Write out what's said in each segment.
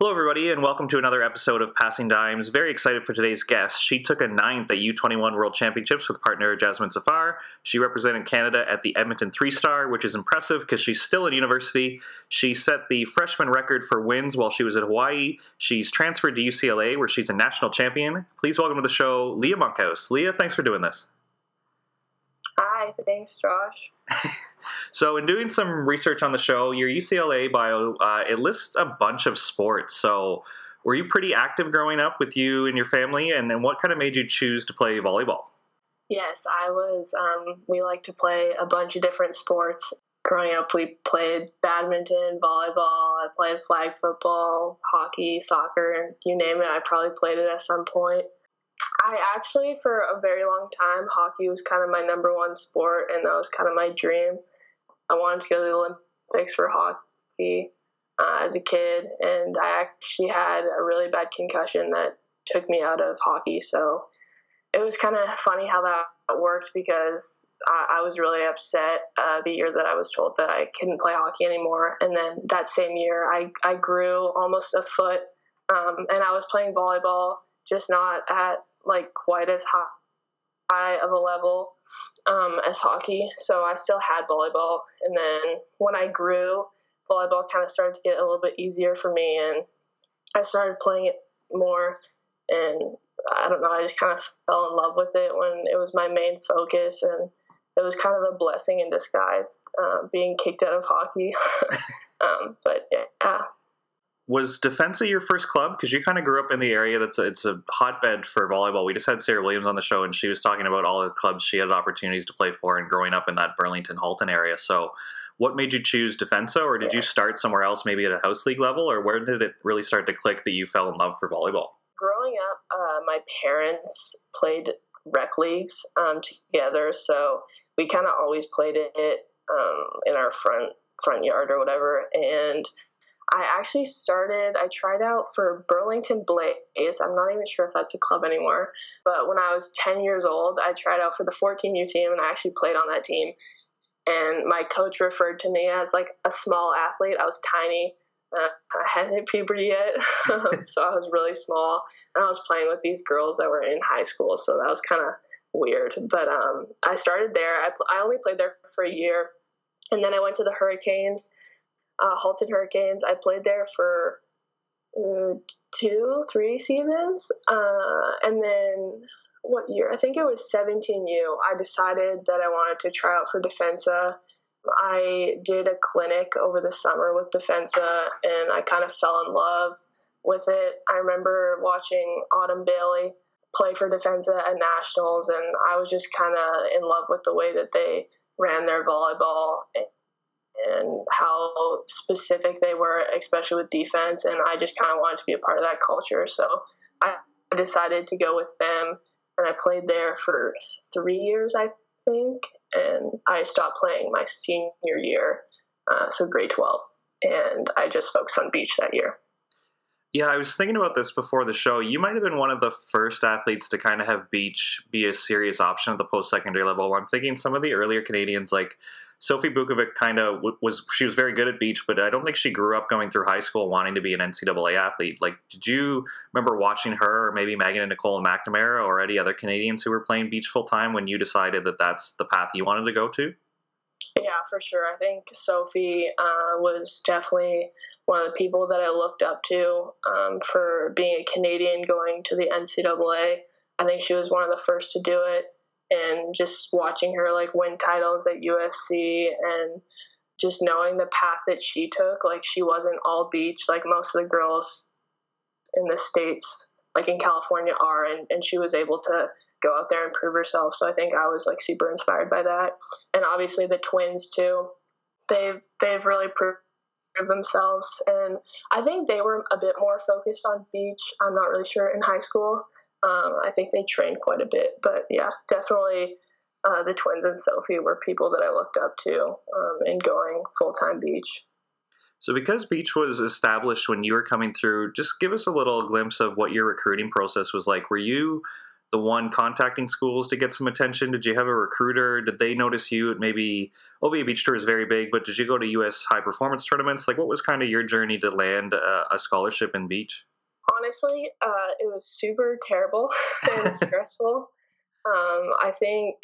Hello, everybody, and welcome to another episode of Passing Dimes. Very excited for today's guest. She took a ninth at U21 World Championships with partner Jasmine Safar. She represented Canada at the Edmonton Three Star, which is impressive because she's still in university. She set the freshman record for wins while she was at Hawaii. She's transferred to UCLA, where she's a national champion. Please welcome to the show, Leah Monkhouse. Leah, thanks for doing this. Hi, thanks, Josh. so, in doing some research on the show, your UCLA bio uh, it lists a bunch of sports. So, were you pretty active growing up with you and your family? And then, what kind of made you choose to play volleyball? Yes, I was. Um, we like to play a bunch of different sports. Growing up, we played badminton, volleyball. I played flag football, hockey, soccer, you name it. I probably played it at some point. I actually, for a very long time, hockey was kind of my number one sport, and that was kind of my dream. I wanted to go to the Olympics for hockey uh, as a kid, and I actually had a really bad concussion that took me out of hockey. So it was kind of funny how that worked because I, I was really upset uh, the year that I was told that I couldn't play hockey anymore. And then that same year, I, I grew almost a foot, um, and I was playing volleyball, just not at like quite as high high of a level um, as hockey. So I still had volleyball. And then when I grew, volleyball kind of started to get a little bit easier for me. And I started playing it more. And I don't know, I just kind of fell in love with it when it was my main focus. And it was kind of a blessing in disguise uh, being kicked out of hockey. um, but yeah, was Defensa your first club? Because you kind of grew up in the area that's a, it's a hotbed for volleyball. We just had Sarah Williams on the show, and she was talking about all the clubs she had opportunities to play for, and growing up in that Burlington Halton area. So, what made you choose Defensa, or did you start somewhere else, maybe at a house league level, or where did it really start to click that you fell in love for volleyball? Growing up, uh, my parents played rec leagues um, together, so we kind of always played it um, in our front front yard or whatever, and I actually started, I tried out for Burlington Blaze. I'm not even sure if that's a club anymore. But when I was 10 years old, I tried out for the 14U team and I actually played on that team. And my coach referred to me as like a small athlete. I was tiny. Uh, I hadn't hit puberty yet, so I was really small. And I was playing with these girls that were in high school, so that was kind of weird. But um, I started there. I, pl- I only played there for a year. And then I went to the Hurricanes uh, Halton Hurricanes. I played there for uh, two, three seasons, uh, and then what year? I think it was 17U. I decided that I wanted to try out for Defensa. I did a clinic over the summer with Defensa, and I kind of fell in love with it. I remember watching Autumn Bailey play for Defensa at nationals, and I was just kind of in love with the way that they ran their volleyball and how specific they were, especially with defense. And I just kind of wanted to be a part of that culture. So I decided to go with them, and I played there for three years, I think. And I stopped playing my senior year, uh, so grade 12. And I just focused on beach that year. Yeah, I was thinking about this before the show. You might have been one of the first athletes to kind of have beach be a serious option at the post secondary level. I'm thinking some of the earlier Canadians, like Sophie Bukovec kind of was she was very good at beach, but I don't think she grew up going through high school wanting to be an NCAA athlete. Like, did you remember watching her, or maybe Megan and Nicole and McNamara, or any other Canadians who were playing beach full time when you decided that that's the path you wanted to go to? Yeah, for sure. I think Sophie uh, was definitely one of the people that I looked up to um, for being a Canadian going to the NCAA. I think she was one of the first to do it and just watching her like win titles at USC and just knowing the path that she took like she wasn't all beach like most of the girls in the states like in California are and, and she was able to go out there and prove herself. So I think I was like super inspired by that. And obviously the twins too. They've they've really proved themselves and I think they were a bit more focused on beach I'm not really sure in high school um, I think they trained quite a bit, but yeah, definitely uh, the twins and Sophie were people that I looked up to um, in going full time beach. So, because Beach was established when you were coming through, just give us a little glimpse of what your recruiting process was like. Were you the one contacting schools to get some attention? Did you have a recruiter? Did they notice you? Maybe OVA Beach Tour is very big, but did you go to U.S. high performance tournaments? Like, what was kind of your journey to land a, a scholarship in beach? Honestly, uh, it was super terrible and stressful. Um, I think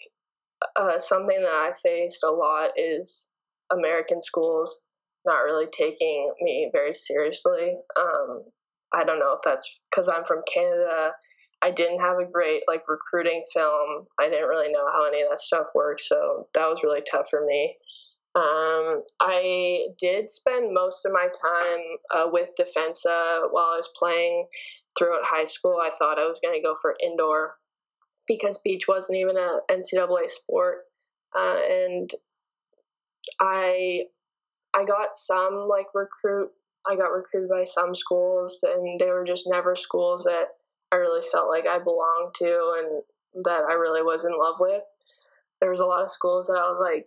uh, something that I faced a lot is American schools not really taking me very seriously. Um, I don't know if that's because I'm from Canada. I didn't have a great like recruiting film. I didn't really know how any of that stuff worked, so that was really tough for me. Um, I did spend most of my time uh, with Defensa while I was playing throughout high school. I thought I was going to go for indoor because beach wasn't even a NCAA sport, uh, and I I got some like recruit. I got recruited by some schools, and they were just never schools that I really felt like I belonged to and that I really was in love with. There was a lot of schools that I was like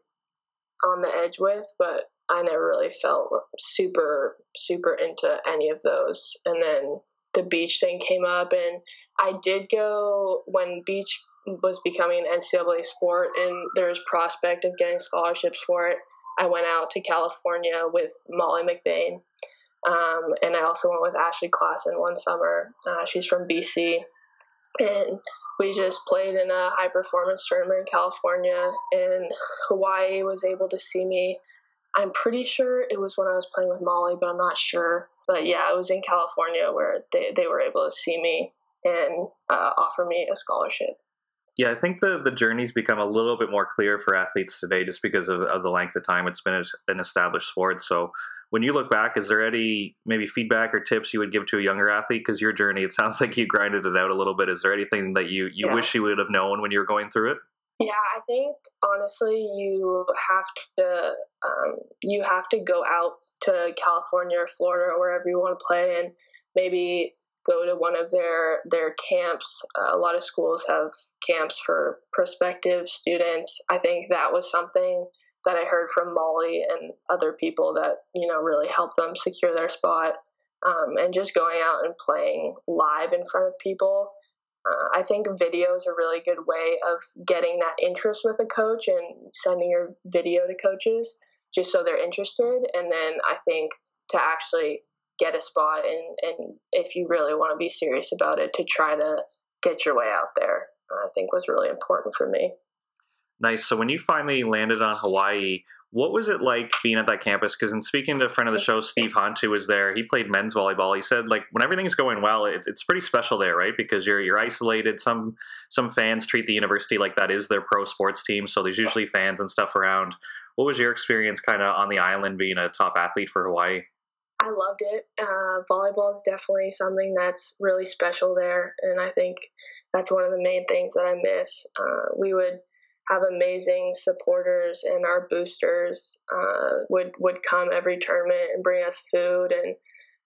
on the edge with, but I never really felt super super into any of those. And then the beach thing came up, and I did go when beach was becoming an NCAA sport, and there was prospect of getting scholarships for it. I went out to California with Molly McBain, um, and I also went with Ashley Klassen one summer. Uh, she's from BC, and we just played in a high performance tournament in California, and Hawaii was able to see me. I'm pretty sure it was when I was playing with Molly, but I'm not sure. But yeah, it was in California where they, they were able to see me and uh, offer me a scholarship. Yeah, I think the the journey's become a little bit more clear for athletes today, just because of, of the length of time it's been an established sport. So, when you look back, is there any maybe feedback or tips you would give to a younger athlete? Because your journey, it sounds like you grinded it out a little bit. Is there anything that you you yeah. wish you would have known when you were going through it? Yeah, I think honestly, you have to um, you have to go out to California or Florida or wherever you want to play, and maybe go to one of their their camps. Uh, a lot of schools have camps for prospective students. I think that was something that I heard from Molly and other people that you know really helped them secure their spot. Um, and just going out and playing live in front of people. Uh, I think video is a really good way of getting that interest with a coach and sending your video to coaches just so they're interested. And then I think to actually get a spot and, and if you really want to be serious about it to try to get your way out there i think was really important for me. Nice. So when you finally landed on hawaii what was it like being at that campus? Because in speaking to a friend of the show steve hunt who was there. He played men's volleyball. He said like when everything's going well it, it's pretty special there right? Because you're you're isolated. Some some fans treat the university like that is their pro sports team so there's usually fans and stuff around. What was your experience kind of on the island being a top athlete for hawaii I loved it. Uh, volleyball is definitely something that's really special there, and I think that's one of the main things that I miss. Uh, we would have amazing supporters, and our boosters uh, would would come every tournament and bring us food, and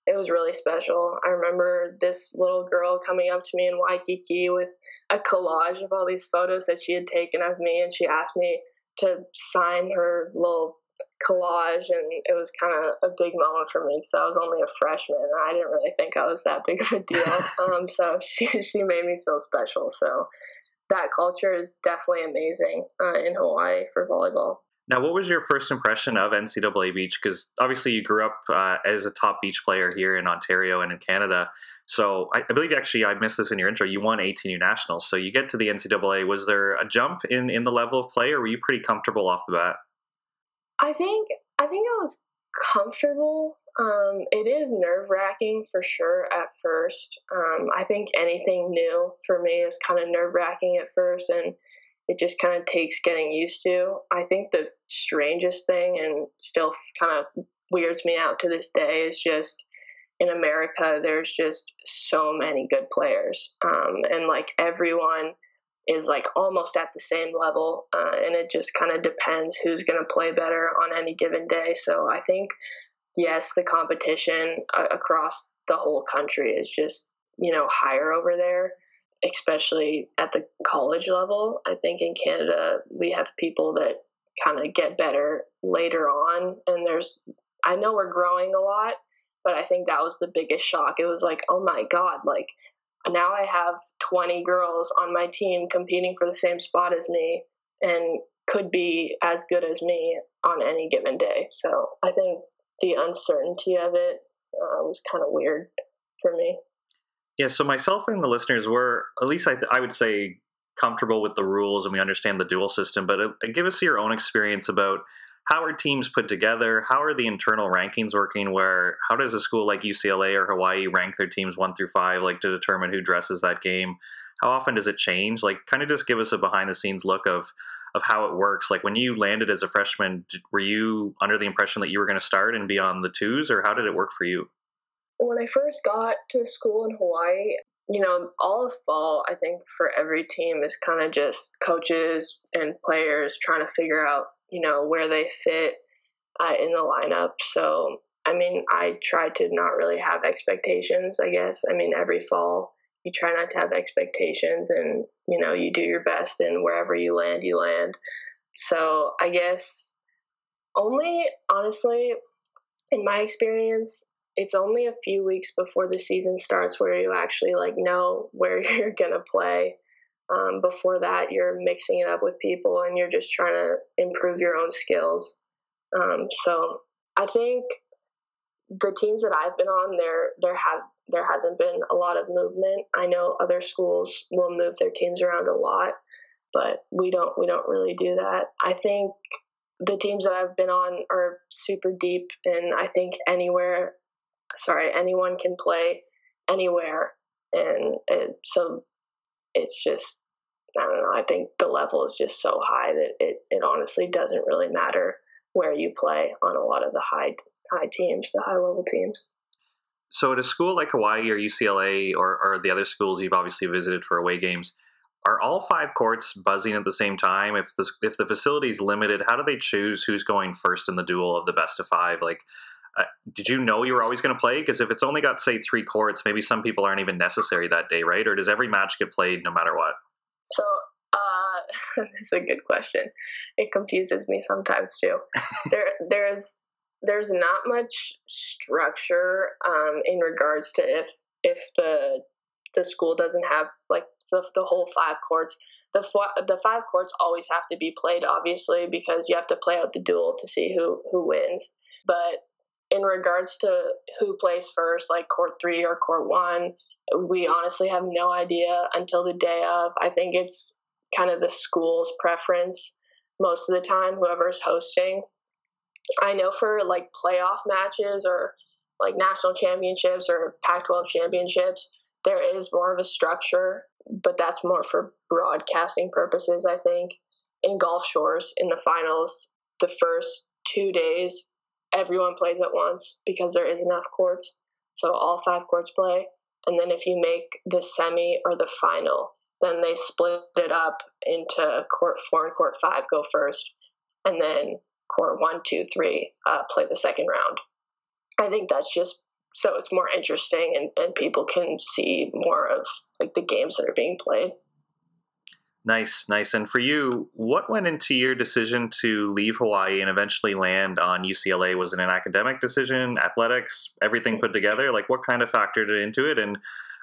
it was really special. I remember this little girl coming up to me in Waikiki with a collage of all these photos that she had taken of me, and she asked me to sign her little collage and it was kind of a big moment for me because I was only a freshman and I didn't really think I was that big of a deal. um, so she, she made me feel special. So that culture is definitely amazing uh, in Hawaii for volleyball. Now, what was your first impression of NCAA beach? Because obviously you grew up uh, as a top beach player here in Ontario and in Canada. So I, I, believe actually I missed this in your intro. You won 18U nationals. So you get to the NCAA. Was there a jump in in the level of play, or were you pretty comfortable off the bat? I think I think I was comfortable. Um, it is nerve wracking for sure at first. Um, I think anything new for me is kind of nerve wracking at first, and it just kind of takes getting used to. I think the strangest thing, and still kind of weirds me out to this day, is just in America, there's just so many good players, um, and like everyone is like almost at the same level, uh, and it just kind of depends who's going to play better on any given day. So I think yes, the competition uh, across the whole country is just you know higher over there, especially at the college level. I think in Canada we have people that kind of get better later on, and there's I know we're growing a lot, but I think that was the biggest shock. It was like, oh my god, like now I have 20 girls on my team competing for the same spot as me and could be as good as me on any given day. So I think the uncertainty of it uh, was kind of weird for me. Yeah, so myself and the listeners were, at least I, I would say, comfortable with the rules and we understand the dual system. But uh, give us your own experience about how are teams put together? How are the internal rankings working? Where how does a school like UCLA or Hawaii rank their teams one through five, like to determine who dresses that game? How often does it change? Like, kind of just give us a behind the scenes look of of how it works. Like when you landed as a freshman, were you under the impression that you were going to start and be on the twos, or how did it work for you? When I first got to school in Hawaii, you know, all of fall, I think for every team is kind of just coaches and players trying to figure out, you know, where they fit uh, in the lineup. So, I mean, I try to not really have expectations, I guess. I mean, every fall, you try not to have expectations and, you know, you do your best and wherever you land, you land. So, I guess only, honestly, in my experience, it's only a few weeks before the season starts where you actually like know where you're gonna play. Um, before that, you're mixing it up with people and you're just trying to improve your own skills. Um, so I think the teams that I've been on, there there have there hasn't been a lot of movement. I know other schools will move their teams around a lot, but we don't we don't really do that. I think the teams that I've been on are super deep, and I think anywhere sorry, anyone can play anywhere, and, and so it's just I don't know. I think the level is just so high that it, it honestly doesn't really matter where you play on a lot of the high high teams, the high level teams. So, at a school like Hawaii or UCLA or, or the other schools you've obviously visited for away games, are all five courts buzzing at the same time? If the if the facility is limited, how do they choose who's going first in the duel of the best of five? Like, uh, did you know you were always going to play? Because if it's only got say three courts, maybe some people aren't even necessary that day, right? Or does every match get played no matter what? So uh, this is a good question. It confuses me sometimes too. there, there's there's not much structure um, in regards to if if the the school doesn't have like the, the whole five courts. The the five courts always have to be played, obviously, because you have to play out the duel to see who who wins. But in regards to who plays first, like court three or court one, we honestly have no idea until the day of. I think it's kind of the school's preference most of the time, whoever's hosting. I know for like playoff matches or like national championships or Pac 12 championships, there is more of a structure, but that's more for broadcasting purposes, I think. In Gulf Shores, in the finals, the first two days, everyone plays at once because there is enough courts. So all five courts play. And then if you make the semi or the final, then they split it up into court four and court five go first. And then court one, two, three uh, play the second round. I think that's just so it's more interesting and, and people can see more of like the games that are being played. Nice, nice. And for you, what went into your decision to leave Hawaii and eventually land on UCLA? Was it an academic decision, athletics, everything put together? Like, what kind of factored into it? And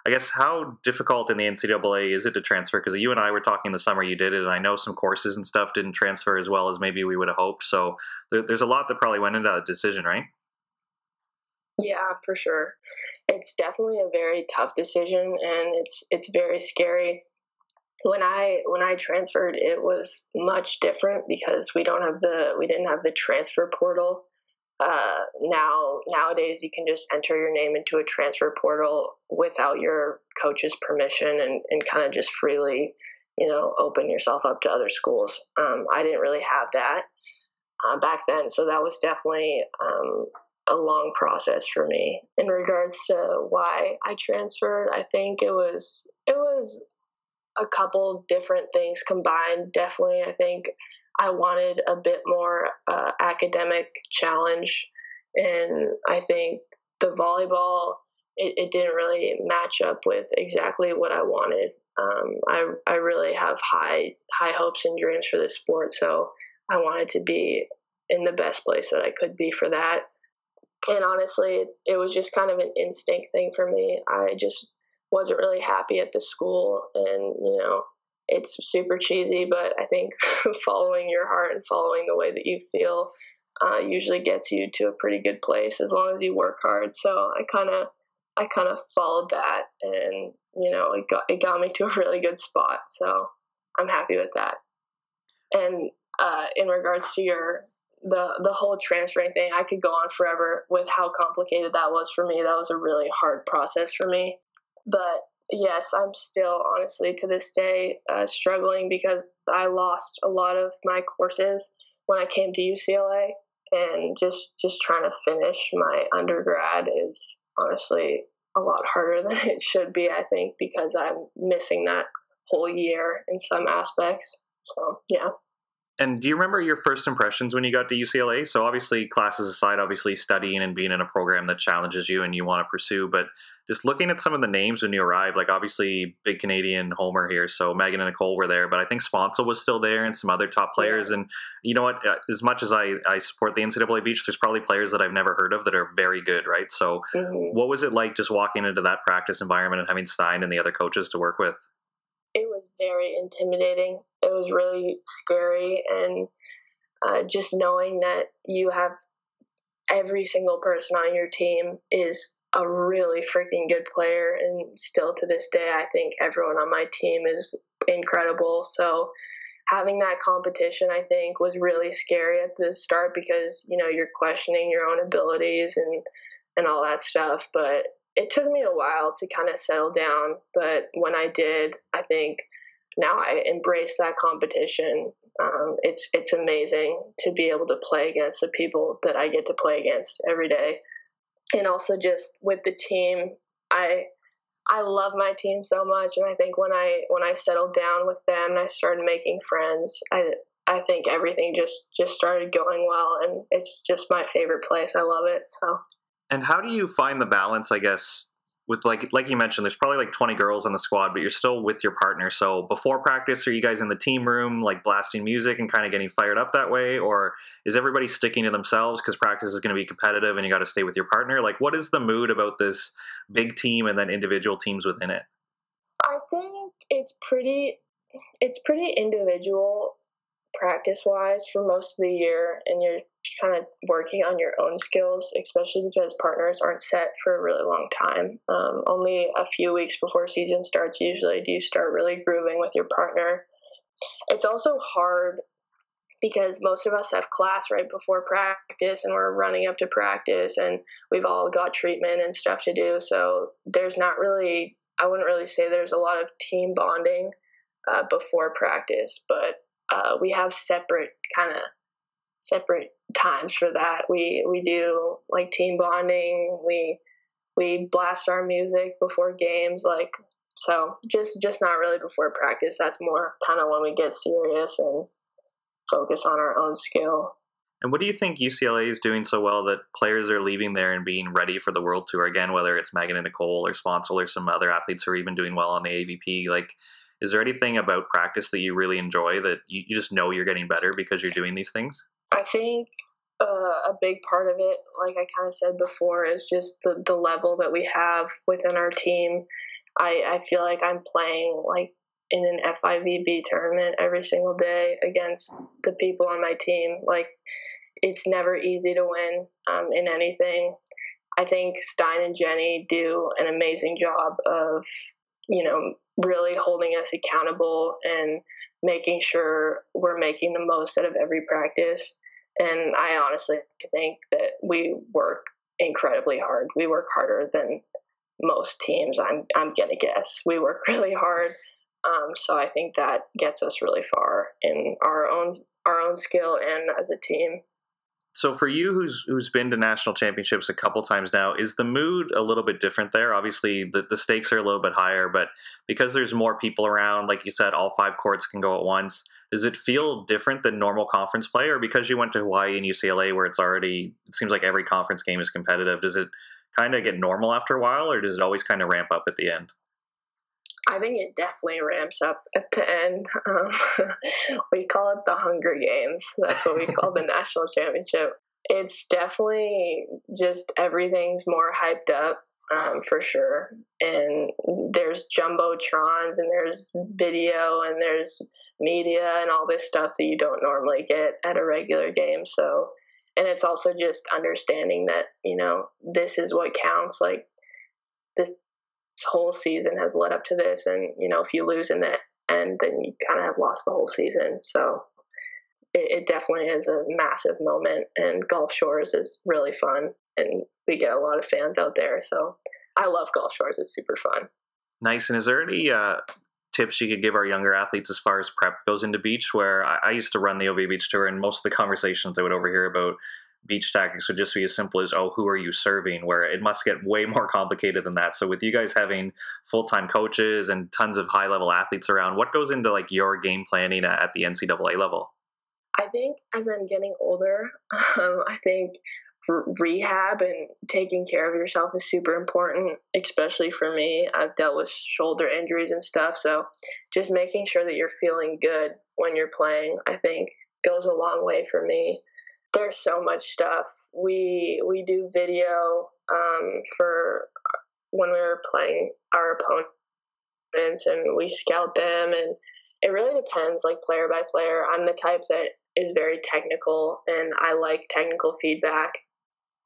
I guess how difficult in the NCAA is it to transfer? Because you and I were talking the summer you did it, and I know some courses and stuff didn't transfer as well as maybe we would have hoped. So there, there's a lot that probably went into that decision, right? Yeah, for sure. It's definitely a very tough decision, and it's it's very scary when I when I transferred, it was much different because we don't have the we didn't have the transfer portal. Uh, now nowadays, you can just enter your name into a transfer portal without your coach's permission and and kind of just freely, you know, open yourself up to other schools. Um, I didn't really have that uh, back then, so that was definitely um, a long process for me. In regards to why I transferred, I think it was it was a couple different things combined. Definitely, I think I wanted a bit more uh, academic challenge, and I think the volleyball it, it, didn't really match up with exactly what I wanted. Um, I I really have high high hopes and dreams for this sport, so I wanted to be in the best place that I could be for that. And honestly, it, it was just kind of an instinct thing for me. I just wasn't really happy at the school, and you know, it's super cheesy, but I think following your heart and following the way that you feel uh, usually gets you to a pretty good place as long as you work hard. So I kind of I kind of followed that, and you know, it got it got me to a really good spot. So I'm happy with that. And uh, in regards to your the the whole transferring thing, I could go on forever with how complicated that was for me. That was a really hard process for me. But yes, I'm still honestly to this day uh, struggling because I lost a lot of my courses when I came to UCLA, and just just trying to finish my undergrad is honestly a lot harder than it should be. I think because I'm missing that whole year in some aspects. So yeah. And do you remember your first impressions when you got to UCLA? So obviously, classes aside, obviously studying and being in a program that challenges you and you want to pursue, but just looking at some of the names when you arrived, like obviously big Canadian homer here, so Megan and Nicole were there, but I think Sponcil was still there and some other top players. And you know what? Uh, as much as I, I support the NCAA Beach, there's probably players that I've never heard of that are very good, right? So mm-hmm. what was it like just walking into that practice environment and having Stein and the other coaches to work with? Very intimidating. It was really scary, and uh, just knowing that you have every single person on your team is a really freaking good player, and still to this day, I think everyone on my team is incredible. So having that competition, I think, was really scary at the start because you know you're questioning your own abilities and and all that stuff, but it took me a while to kind of settle down, but when I did, I think now I embrace that competition. Um, it's it's amazing to be able to play against the people that I get to play against every day, and also just with the team. I I love my team so much, and I think when I when I settled down with them and I started making friends, I I think everything just just started going well, and it's just my favorite place. I love it. So. And how do you find the balance, I guess, with like like you mentioned, there's probably like 20 girls on the squad, but you're still with your partner. So before practice, are you guys in the team room like blasting music and kind of getting fired up that way, or is everybody sticking to themselves because practice is going to be competitive and you got to stay with your partner? Like, what is the mood about this big team and then individual teams within it? I think it's pretty it's pretty individual practice wise for most of the year and you're kind of working on your own skills, especially because partners aren't set for a really long time. Um, only a few weeks before season starts, usually, do you start really grooving with your partner. It's also hard because most of us have class right before practice and we're running up to practice and we've all got treatment and stuff to do. So there's not really, I wouldn't really say there's a lot of team bonding uh, before practice, but uh, we have separate kind of separate times for that. We we do like team bonding. We we blast our music before games. Like so, just just not really before practice. That's more kind of when we get serious and focus on our own skill. And what do you think UCLA is doing so well that players are leaving there and being ready for the World Tour again? Whether it's Megan and Nicole or Sponcil or some other athletes who are even doing well on the AVP, like is there anything about practice that you really enjoy that you, you just know you're getting better because you're doing these things? I think uh, a big part of it, like I kind of said before, is just the, the level that we have within our team. I, I feel like I'm playing like in an FIVB tournament every single day against the people on my team. Like it's never easy to win um, in anything. I think Stein and Jenny do an amazing job of, you know, really holding us accountable and making sure we're making the most out of every practice. And I honestly think that we work incredibly hard. We work harder than most teams. I'm I'm gonna guess we work really hard. Um, so I think that gets us really far in our own our own skill and as a team. So for you, who's who's been to national championships a couple times now, is the mood a little bit different there? Obviously, the, the stakes are a little bit higher, but because there's more people around, like you said, all five courts can go at once. Does it feel different than normal conference play, or because you went to Hawaii and UCLA, where it's already it seems like every conference game is competitive? Does it kind of get normal after a while, or does it always kind of ramp up at the end? I think it definitely ramps up at the end. Um, we call it the Hunger Games. That's what we call the national championship. It's definitely just everything's more hyped up. um, for sure. And there's jumbotrons and there's video and there's media and all this stuff that you don't normally get at a regular game. So, and it's also just understanding that you know this is what counts. Like whole season has led up to this, and you know if you lose in the end, then you kind of have lost the whole season. So. It, it definitely is a massive moment, and Gulf Shores is really fun and we get a lot of fans out there. So I love Gulf Shores. It's super fun. Nice. And is there any uh, tips you could give our younger athletes as far as prep goes into beach? Where I, I used to run the OV Beach Tour, and most of the conversations I would overhear about beach tactics would just be as simple as, oh, who are you serving? Where it must get way more complicated than that. So with you guys having full time coaches and tons of high level athletes around, what goes into like your game planning at the NCAA level? I think as I'm getting older, um, I think rehab and taking care of yourself is super important, especially for me. I've dealt with shoulder injuries and stuff, so just making sure that you're feeling good when you're playing, I think, goes a long way for me. There's so much stuff. We we do video um, for when we were playing our opponents, and we scout them, and it really depends, like player by player. I'm the type that is very technical, and I like technical feedback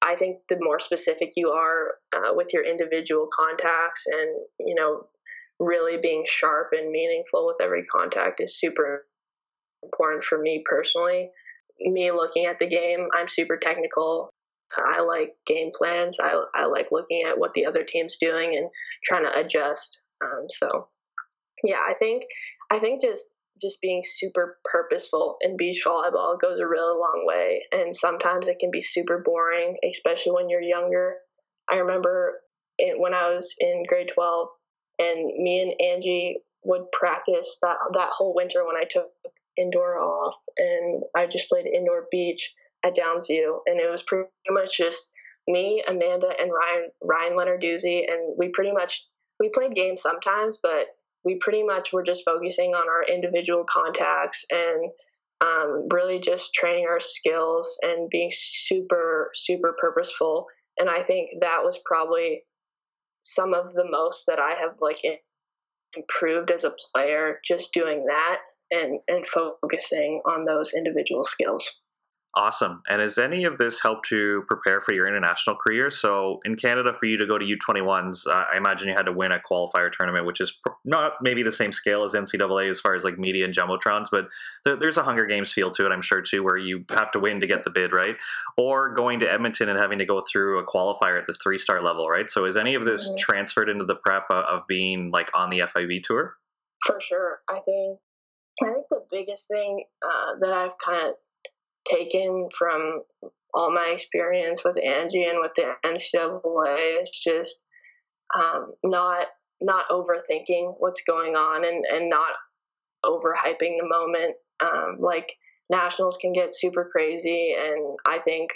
I think the more specific you are uh, with your individual contacts and, you know, really being sharp and meaningful with every contact is super important for me personally. Me looking at the game, I'm super technical. I like game plans. I, I like looking at what the other team's doing and trying to adjust. Um, so, yeah, I think I think just just being super purposeful in beach volleyball goes a really long way. And sometimes it can be super boring, especially when you're younger. I remember it, when I was in grade 12, and me and Angie would practice that that whole winter when I took indoor off, and I just played indoor beach at Downsview, and it was pretty much just me, Amanda, and Ryan Ryan Lenarduzzi, and we pretty much we played games sometimes, but we pretty much were just focusing on our individual contacts and um, really just training our skills and being super, super purposeful. And I think that was probably some of the most that I have like improved as a player, just doing that and, and focusing on those individual skills. Awesome. And has any of this helped you prepare for your international career? So, in Canada, for you to go to U21s, uh, I imagine you had to win a qualifier tournament, which is not maybe the same scale as NCAA as far as like media and jumbotrons, but th- there's a Hunger Games feel to it, I'm sure, too, where you have to win to get the bid, right? Or going to Edmonton and having to go through a qualifier at the three star level, right? So, is any of this mm-hmm. transferred into the prep of being like on the FIV tour? For sure. I think I think the biggest thing uh, that I've kind of taken from all my experience with Angie and with the NCAA is just um, not not overthinking what's going on and, and not overhyping the moment. Um, like nationals can get super crazy, and I think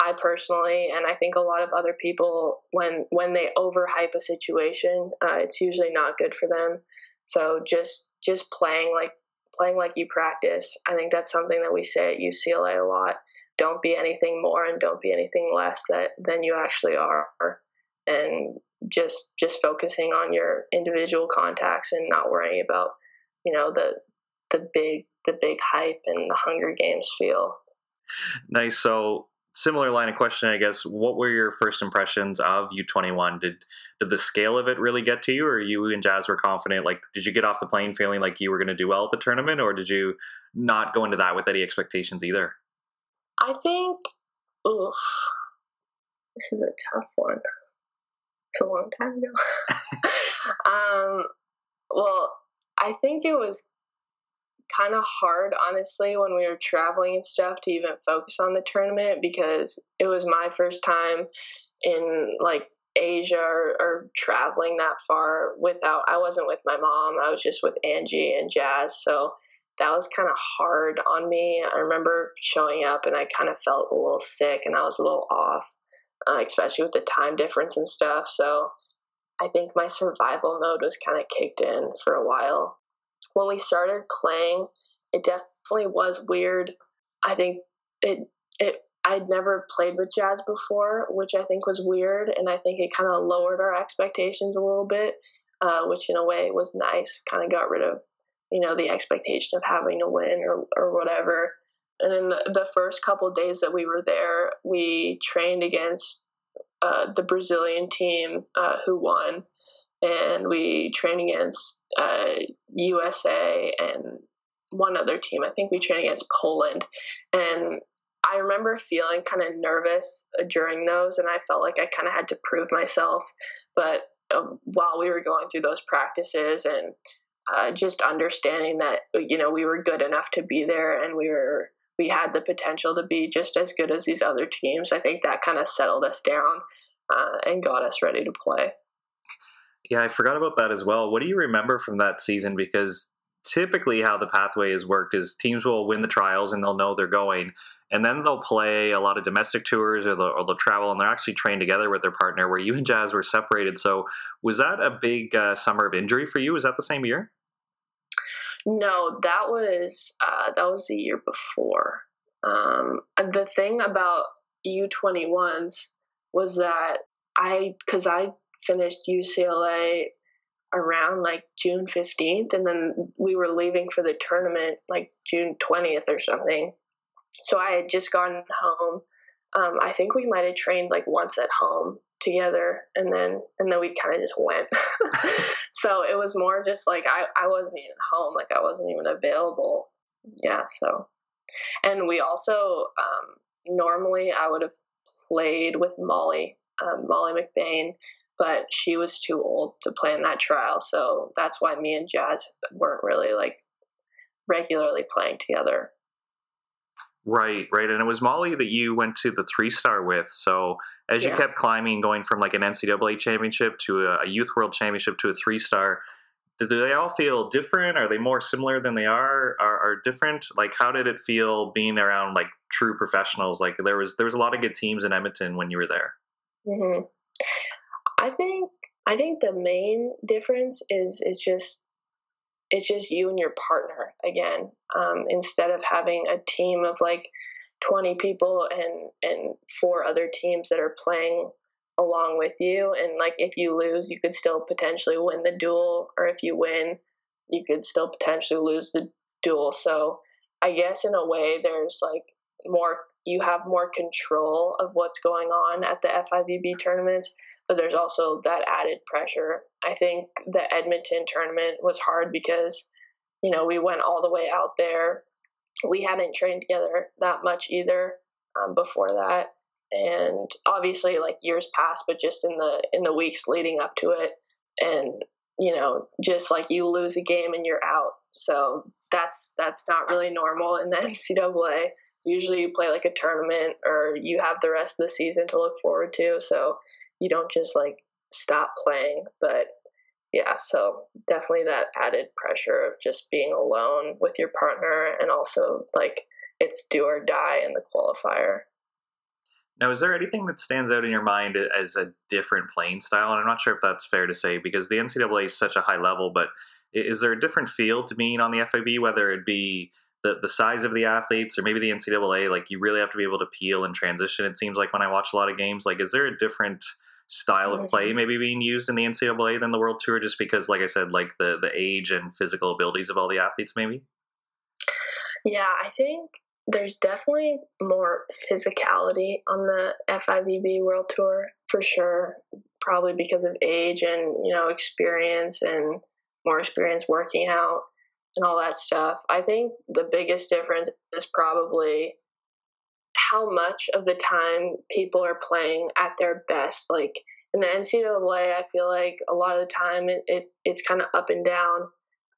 I personally, and I think a lot of other people, when when they overhype a situation, uh, it's usually not good for them. So just just playing like playing like you practice. I think that's something that we say at UCLA a lot. Don't be anything more and don't be anything less that than you actually are. And just just focusing on your individual contacts and not worrying about, you know, the the big the big hype and the Hunger Games feel. Nice. So similar line of question, I guess. What were your first impressions of U21? Did did the scale of it really get to you, or you and Jazz were confident? Like, did you get off the plane feeling like you were going to do well at the tournament, or did you not go into that with any expectations either? I think, oof, this is a tough one. It's a long time ago. um, well, I think it was kind of hard, honestly, when we were traveling and stuff to even focus on the tournament because it was my first time in like Asia or, or, traveling that far without, I wasn't with my mom, I was just with Angie and Jazz. So that was kind of hard on me. I remember showing up and I kind of felt a little sick and I was a little off, uh, especially with the time difference and stuff. So I think my survival mode was kind of kicked in for a while when we started playing, it definitely was weird. I think it it I'd never played with Jazz before, which I think was weird, and I think it kind of lowered our expectations a little bit, uh, which in a way was nice. Kind of got rid of, you know, the expectation of having to win or or whatever. And in the, the first couple days that we were there, we trained against uh, the Brazilian team uh, who won, and we trained against USA uh, and one other team. I think we trained against Poland, and I remember feeling kind of nervous during those, and I felt like I kind of had to prove myself. But uh, while we were going through those practices and uh, just understanding that you know we were good enough to be there and we were we had the potential to be just as good as these other teams, I think that kind of settled us down uh, and got us ready to play. Yeah, I forgot about that as well. What do you remember from that season? Because typically, how the pathway is worked is teams will win the trials and they'll know they're going, and then they'll play a lot of domestic tours or they'll, or they'll travel and they're actually trained together with their partner. Where you and Jazz were separated. So, was that a big uh, summer of injury for you? Was that the same year? No, that was uh, that was the year before. Um, the thing about U21s was that I, because I finished UCLA around like June 15th, and then we were leaving for the tournament like June 20th or something. So I had just gotten home. Um, I think we might have trained like once at home together, and then and then we kind of just went. so it was more just like I I wasn't even home, like I wasn't even available. Yeah, so and we also um, normally I would have played with Molly um, Molly McBain, but she was too old to play in that trial, so that's why me and Jazz weren't really like regularly playing together. Right, right. And it was Molly that you went to the three star with. So as you kept climbing, going from like an NCAA championship to a, youth world championship to a three star, do they all feel different? Are they more similar than they are? Are, are different? Like, how did it feel being around like true professionals? Like there was there was a lot of good teams in Edmonton when you were there. Mm-hmm. I think I think the main difference is is just it's just you and your partner again. Um, instead of having a team of like twenty people and and four other teams that are playing along with you, and like if you lose, you could still potentially win the duel, or if you win, you could still potentially lose the duel. So I guess in a way, there's like more you have more control of what's going on at the FIVB tournaments, but there's also that added pressure. I think the Edmonton tournament was hard because, you know, we went all the way out there. We hadn't trained together that much either um, before that, and obviously, like years passed, but just in the in the weeks leading up to it, and you know, just like you lose a game and you're out. So that's that's not really normal in the NCAA. Usually you play like a tournament or you have the rest of the season to look forward to. So you don't just like stop playing. But yeah, so definitely that added pressure of just being alone with your partner and also like it's do or die in the qualifier. Now, is there anything that stands out in your mind as a different playing style? And I'm not sure if that's fair to say because the NCAA is such a high level, but is there a different feel to being on the FIB, whether it be the, the size of the athletes or maybe the NCAA? Like, you really have to be able to peel and transition, it seems like when I watch a lot of games. Like, is there a different style of play maybe being used in the NCAA than the World Tour just because, like I said, like the, the age and physical abilities of all the athletes, maybe? Yeah, I think there's definitely more physicality on the FIVB World Tour for sure. Probably because of age and you know experience and more experience working out and all that stuff. I think the biggest difference is probably how much of the time people are playing at their best. Like in the NCAA, I feel like a lot of the time it, it it's kind of up and down.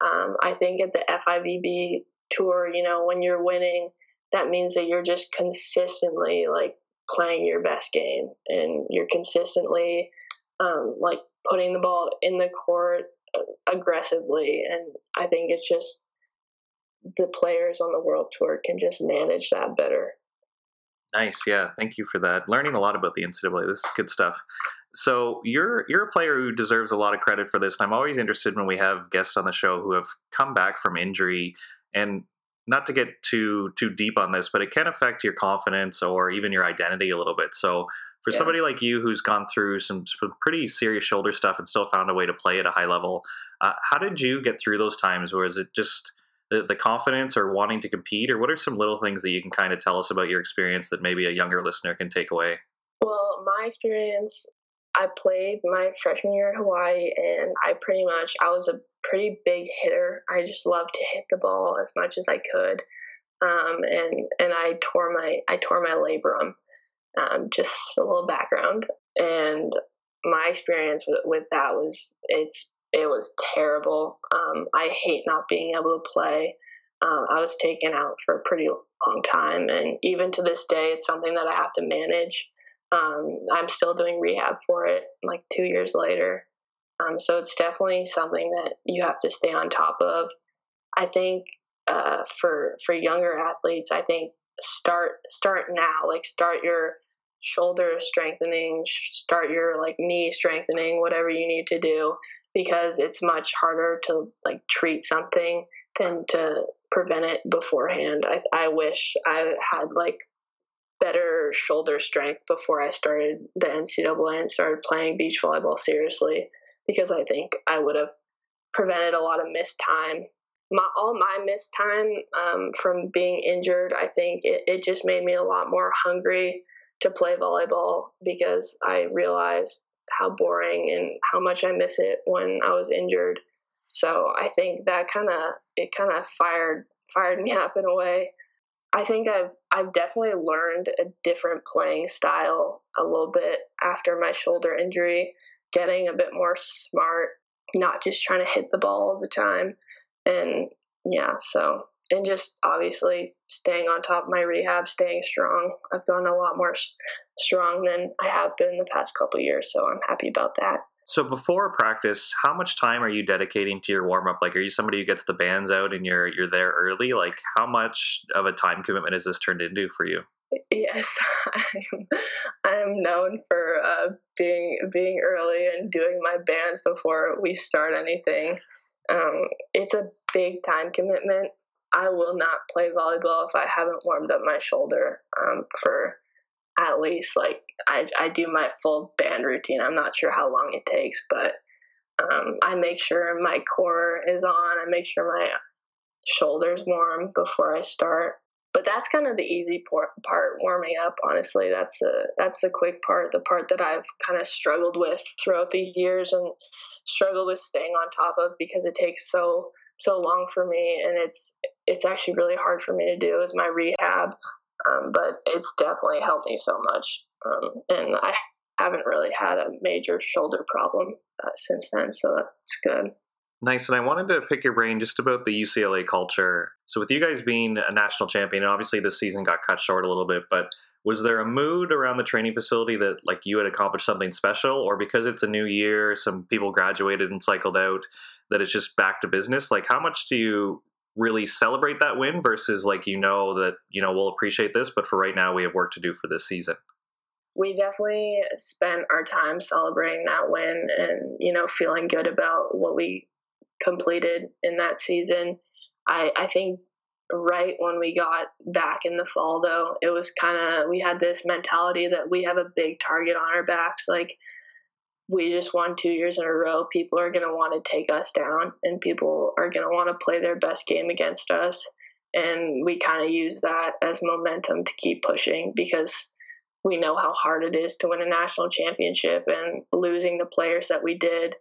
Um, I think at the FIVB tour, you know, when you're winning, that means that you're just consistently like playing your best game and you're consistently um, like putting the ball in the court aggressively. And I think it's just the players on the world tour can just manage that better. Nice, yeah. Thank you for that. Learning a lot about the NCAA. This is good stuff. So you're you're a player who deserves a lot of credit for this. And I'm always interested when we have guests on the show who have come back from injury and not to get too too deep on this, but it can affect your confidence or even your identity a little bit. So for yeah. somebody like you who's gone through some, some, pretty serious shoulder stuff and still found a way to play at a high level, uh, how did you get through those times? Or is it just the, confidence or wanting to compete, or what are some little things that you can kind of tell us about your experience that maybe a younger listener can take away? Well, my experience, I played my freshman year in Hawaii, and I pretty much I was a pretty big hitter. I just loved to hit the ball as much as I could, um, and and I tore my I tore my labrum. Um, just a little background, and my experience with, with that was it's it was terrible. Um, I hate not being able to play. Um, I was taken out for a pretty long time, and even to this day, it's something that I have to manage. Um, I'm still doing rehab for it, like two years later. Um, so it's definitely something that you have to stay on top of. I think uh, for for younger athletes, I think start start now. Like start your shoulder strengthening, start your like knee strengthening, whatever you need to do, because it's much harder to like treat something than to prevent it beforehand. I, I wish I had like better shoulder strength before I started the NCAA and started playing beach volleyball seriously because I think I would have prevented a lot of missed time. My, all my missed time um, from being injured, I think it, it just made me a lot more hungry to play volleyball because I realized how boring and how much I miss it when I was injured. So I think that kind of it kind of fired fired me up in a way. I think I've I've definitely learned a different playing style a little bit after my shoulder injury, getting a bit more smart, not just trying to hit the ball all the time. And yeah, so and just obviously staying on top of my rehab, staying strong. I've gone a lot more strong than I have been the past couple years, so I'm happy about that. So before practice, how much time are you dedicating to your warm up? Like, are you somebody who gets the bands out and you're you're there early? Like, how much of a time commitment is this turned into for you? Yes, I'm, I'm known for uh, being being early and doing my bands before we start anything. Um, it's a big time commitment. I will not play volleyball if I haven't warmed up my shoulder um, for at least like I, I do my full band routine. I'm not sure how long it takes, but um, I make sure my core is on. I make sure my shoulders warm before I start. But that's kind of the easy part, warming up. Honestly, that's the that's the quick part, the part that I've kind of struggled with throughout the years and struggled with staying on top of because it takes so so long for me, and it's it's actually really hard for me to do is my rehab. Um, but it's definitely helped me so much, um, and I haven't really had a major shoulder problem uh, since then, so that's good. Nice. And I wanted to pick your brain just about the UCLA culture. So, with you guys being a national champion, and obviously this season got cut short a little bit, but was there a mood around the training facility that like you had accomplished something special, or because it's a new year, some people graduated and cycled out, that it's just back to business? Like, how much do you really celebrate that win versus like you know that you know we'll appreciate this but for right now we have work to do for this season. We definitely spent our time celebrating that win and you know feeling good about what we completed in that season. I i think right when we got back in the fall though it was kind of we had this mentality that we have a big target on our backs. Like we just won two years in a row, people are going to want to take us down and people are going to want to play their best game against us. And we kind of use that as momentum to keep pushing because we know how hard it is to win a national championship and losing the players that we did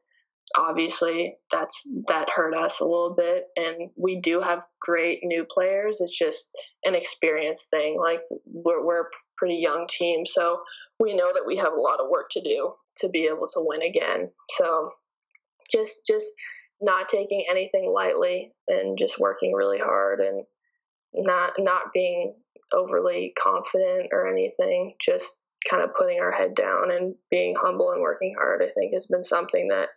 obviously that's that hurt us a little bit and we do have great new players it's just an experience thing like we're, we're a pretty young team so we know that we have a lot of work to do to be able to win again. So just just not taking anything lightly and just working really hard and not not being overly confident or anything just kind of putting our head down and being humble and working hard i think has been something that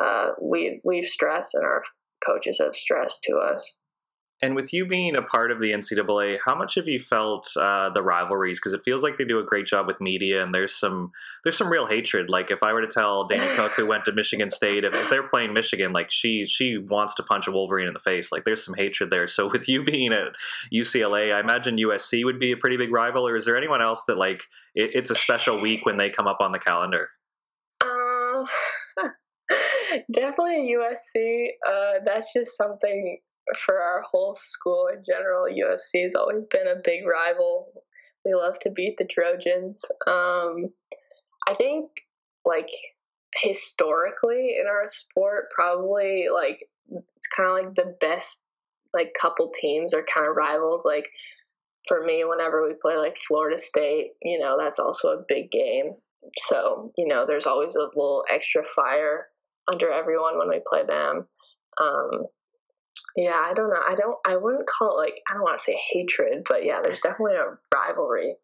uh, we've we've stressed and our coaches have stressed to us And with you being a part of the NCAA, how much have you felt uh, the rivalries? Because it feels like they do a great job with media, and there's some there's some real hatred. Like if I were to tell Dana Cook, who went to Michigan State, if, if, they're playing Michigan, like she she wants to punch a Wolverine in the face. Like there's some hatred there. So with you being at UCLA, I imagine USC would be a pretty big rival. Or is there anyone else that like it, it's a special week when they come up on the calendar? Um, definitely USC. Uh, that's just something for our whole school in general, USC has always been a big rival. We love to beat the Trojans. Um, I think, like, historically in our sport, probably, like, it's kind of like the best, like, couple teams are kind of rivals. Like, for me, whenever we play, like, Florida State, you know, that's also a big game. So, you know, there's always a little extra fire under everyone when we play them. Um, yeah, I don't know. I don't. I wouldn't call it like I don't want to say hatred, but yeah, there's definitely a rivalry.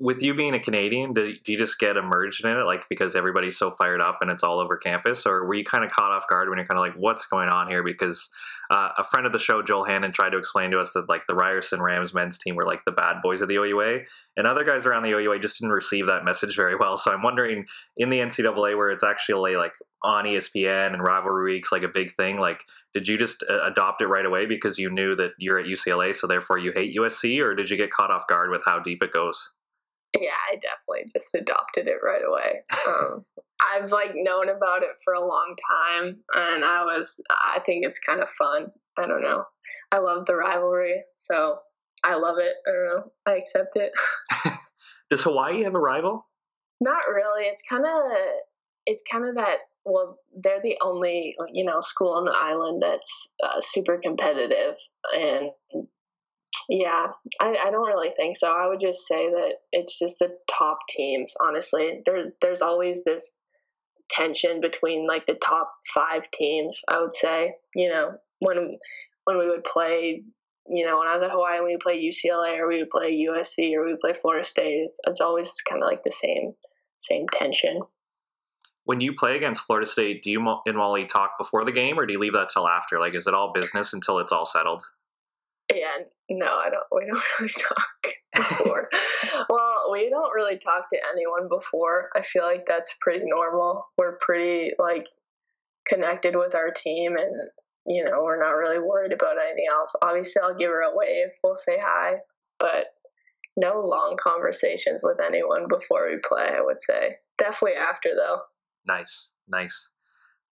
With you being a Canadian, do, do you just get immersed in it, like because everybody's so fired up and it's all over campus, or were you kind of caught off guard when you're kind of like, what's going on here? Because uh, a friend of the show, Joel Hannon, tried to explain to us that like the Ryerson Rams men's team were like the bad boys of the OUA, and other guys around the OUA just didn't receive that message very well. So I'm wondering, in the NCAA, where it's actually like on ESPN and rivalry weeks like a big thing, like did you just uh, adopt it right away because you knew that you're at UCLA, so therefore you hate USC, or did you get caught off guard with how deep it goes? Yeah, I definitely just adopted it right away. Um, I've like known about it for a long time, and I was I think it's kind of fun. I don't know. I love the rivalry, so I love it. I don't know. I accept it. Does Hawaii have a rival? Not really. It's kind of it's kind of that well, they're the only you know school on the island that's uh, super competitive, and yeah, I, I don't really think so. I would just say that it's just the top teams. Honestly, there's there's always this tension between like the top five teams. I would say, you know, when when we would play, you know, when I was at Hawaii, we would play UCLA or we would play USC or we would play Florida State. It's, it's always kind of like the same same tension when you play against Florida State, do you and Molly talk before the game, or do you leave that till after? Like, is it all business until it's all settled? Yeah, no, I don't. We don't really talk before. well, we don't really talk to anyone before. I feel like that's pretty normal. We're pretty like connected with our team, and you know, we're not really worried about anything else. Obviously, I'll give her a wave. We'll say hi, but no long conversations with anyone before we play. I would say definitely after though. Nice, nice.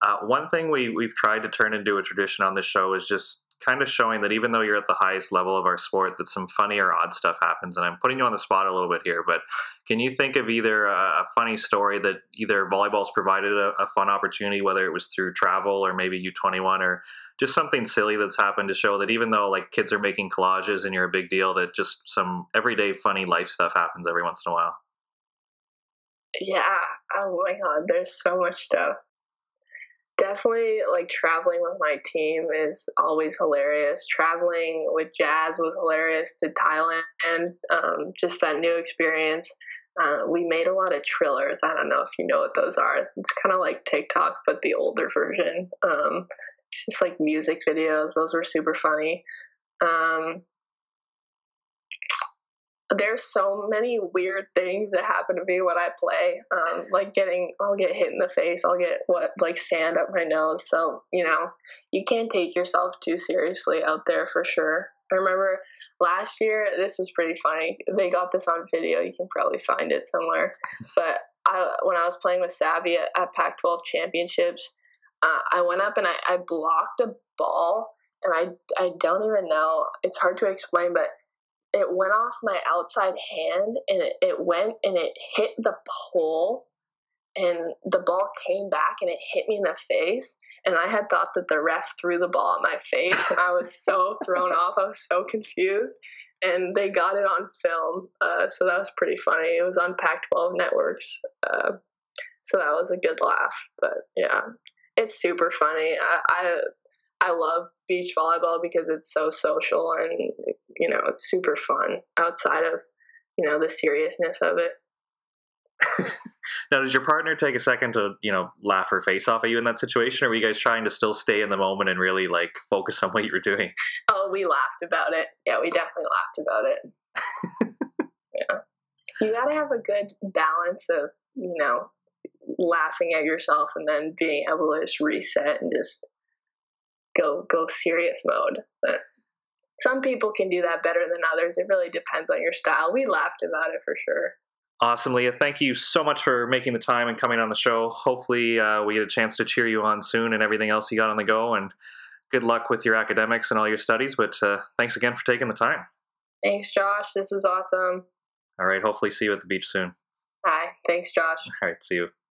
Uh, one thing we we've tried to turn into a tradition on this show is just kind of showing that even though you're at the highest level of our sport, that some funny or odd stuff happens. And I'm putting you on the spot a little bit here, but can you think of either a, a funny story that either volleyball's provided a, a, fun opportunity, whether it was through travel or maybe U21 or just something silly that's happened to show that even though like kids are making collages and you're a big deal, that just some everyday funny life stuff happens every once in a while? Yeah. Oh my God. There's so much stuff. Definitely, like traveling with my team is always hilarious. Traveling with Jazz was hilarious to Thailand. Um, just that new experience. Uh, we made a lot of trillers. I don't know if you know what those are. It's kind of like TikTok, but the older version. Um, it's just like music videos. Those were super funny. Um, there's so many weird things that happen to me when I play. Um, like getting, I'll get hit in the face. I'll get what like sand up my nose. So you know, you can't take yourself too seriously out there for sure. I remember last year. This was pretty funny. They got this on video. You can probably find it somewhere. But I, when I was playing with Savvy at, at Pac-12 championships, uh, I went up and I, I blocked a ball, and I I don't even know. It's hard to explain, but it went off my outside hand and it, it went and it hit the pole and the ball came back and it hit me in the face. And i had thought that the ref threw the ball at my face. And i was so thrown off. I was so confused. And they got it on film. Uh, so that was pretty funny. It was on pac 12 networks. Uh, so that was a good laugh. But yeah it's super funny. I, I I love beach volleyball because it's so social and you know it's super fun outside of you know the seriousness of it. Now, does your partner take a second to, you know, laugh her face off at you in that situation, or were you guys trying to still stay in the moment and really like focus on what you were doing? Oh, we laughed about it. Yeah, we definitely laughed about it. yeah, you got to have a good balance of, you know, laughing at yourself and then being able to just reset and just go go serious mode. But some people can do that better than others. It really depends on your style. We laughed about it for sure. Awesome, Leah. Thank you so much for making the time and coming on the show. Hopefully, uh, we get a chance to cheer you on soon and everything else you got on the go. And good luck with your academics and all your studies. But uh, thanks again for taking the time. Thanks, Josh. This was awesome. All right. Hopefully, see you at the beach soon. Hi. Thanks, Josh. All right. See you.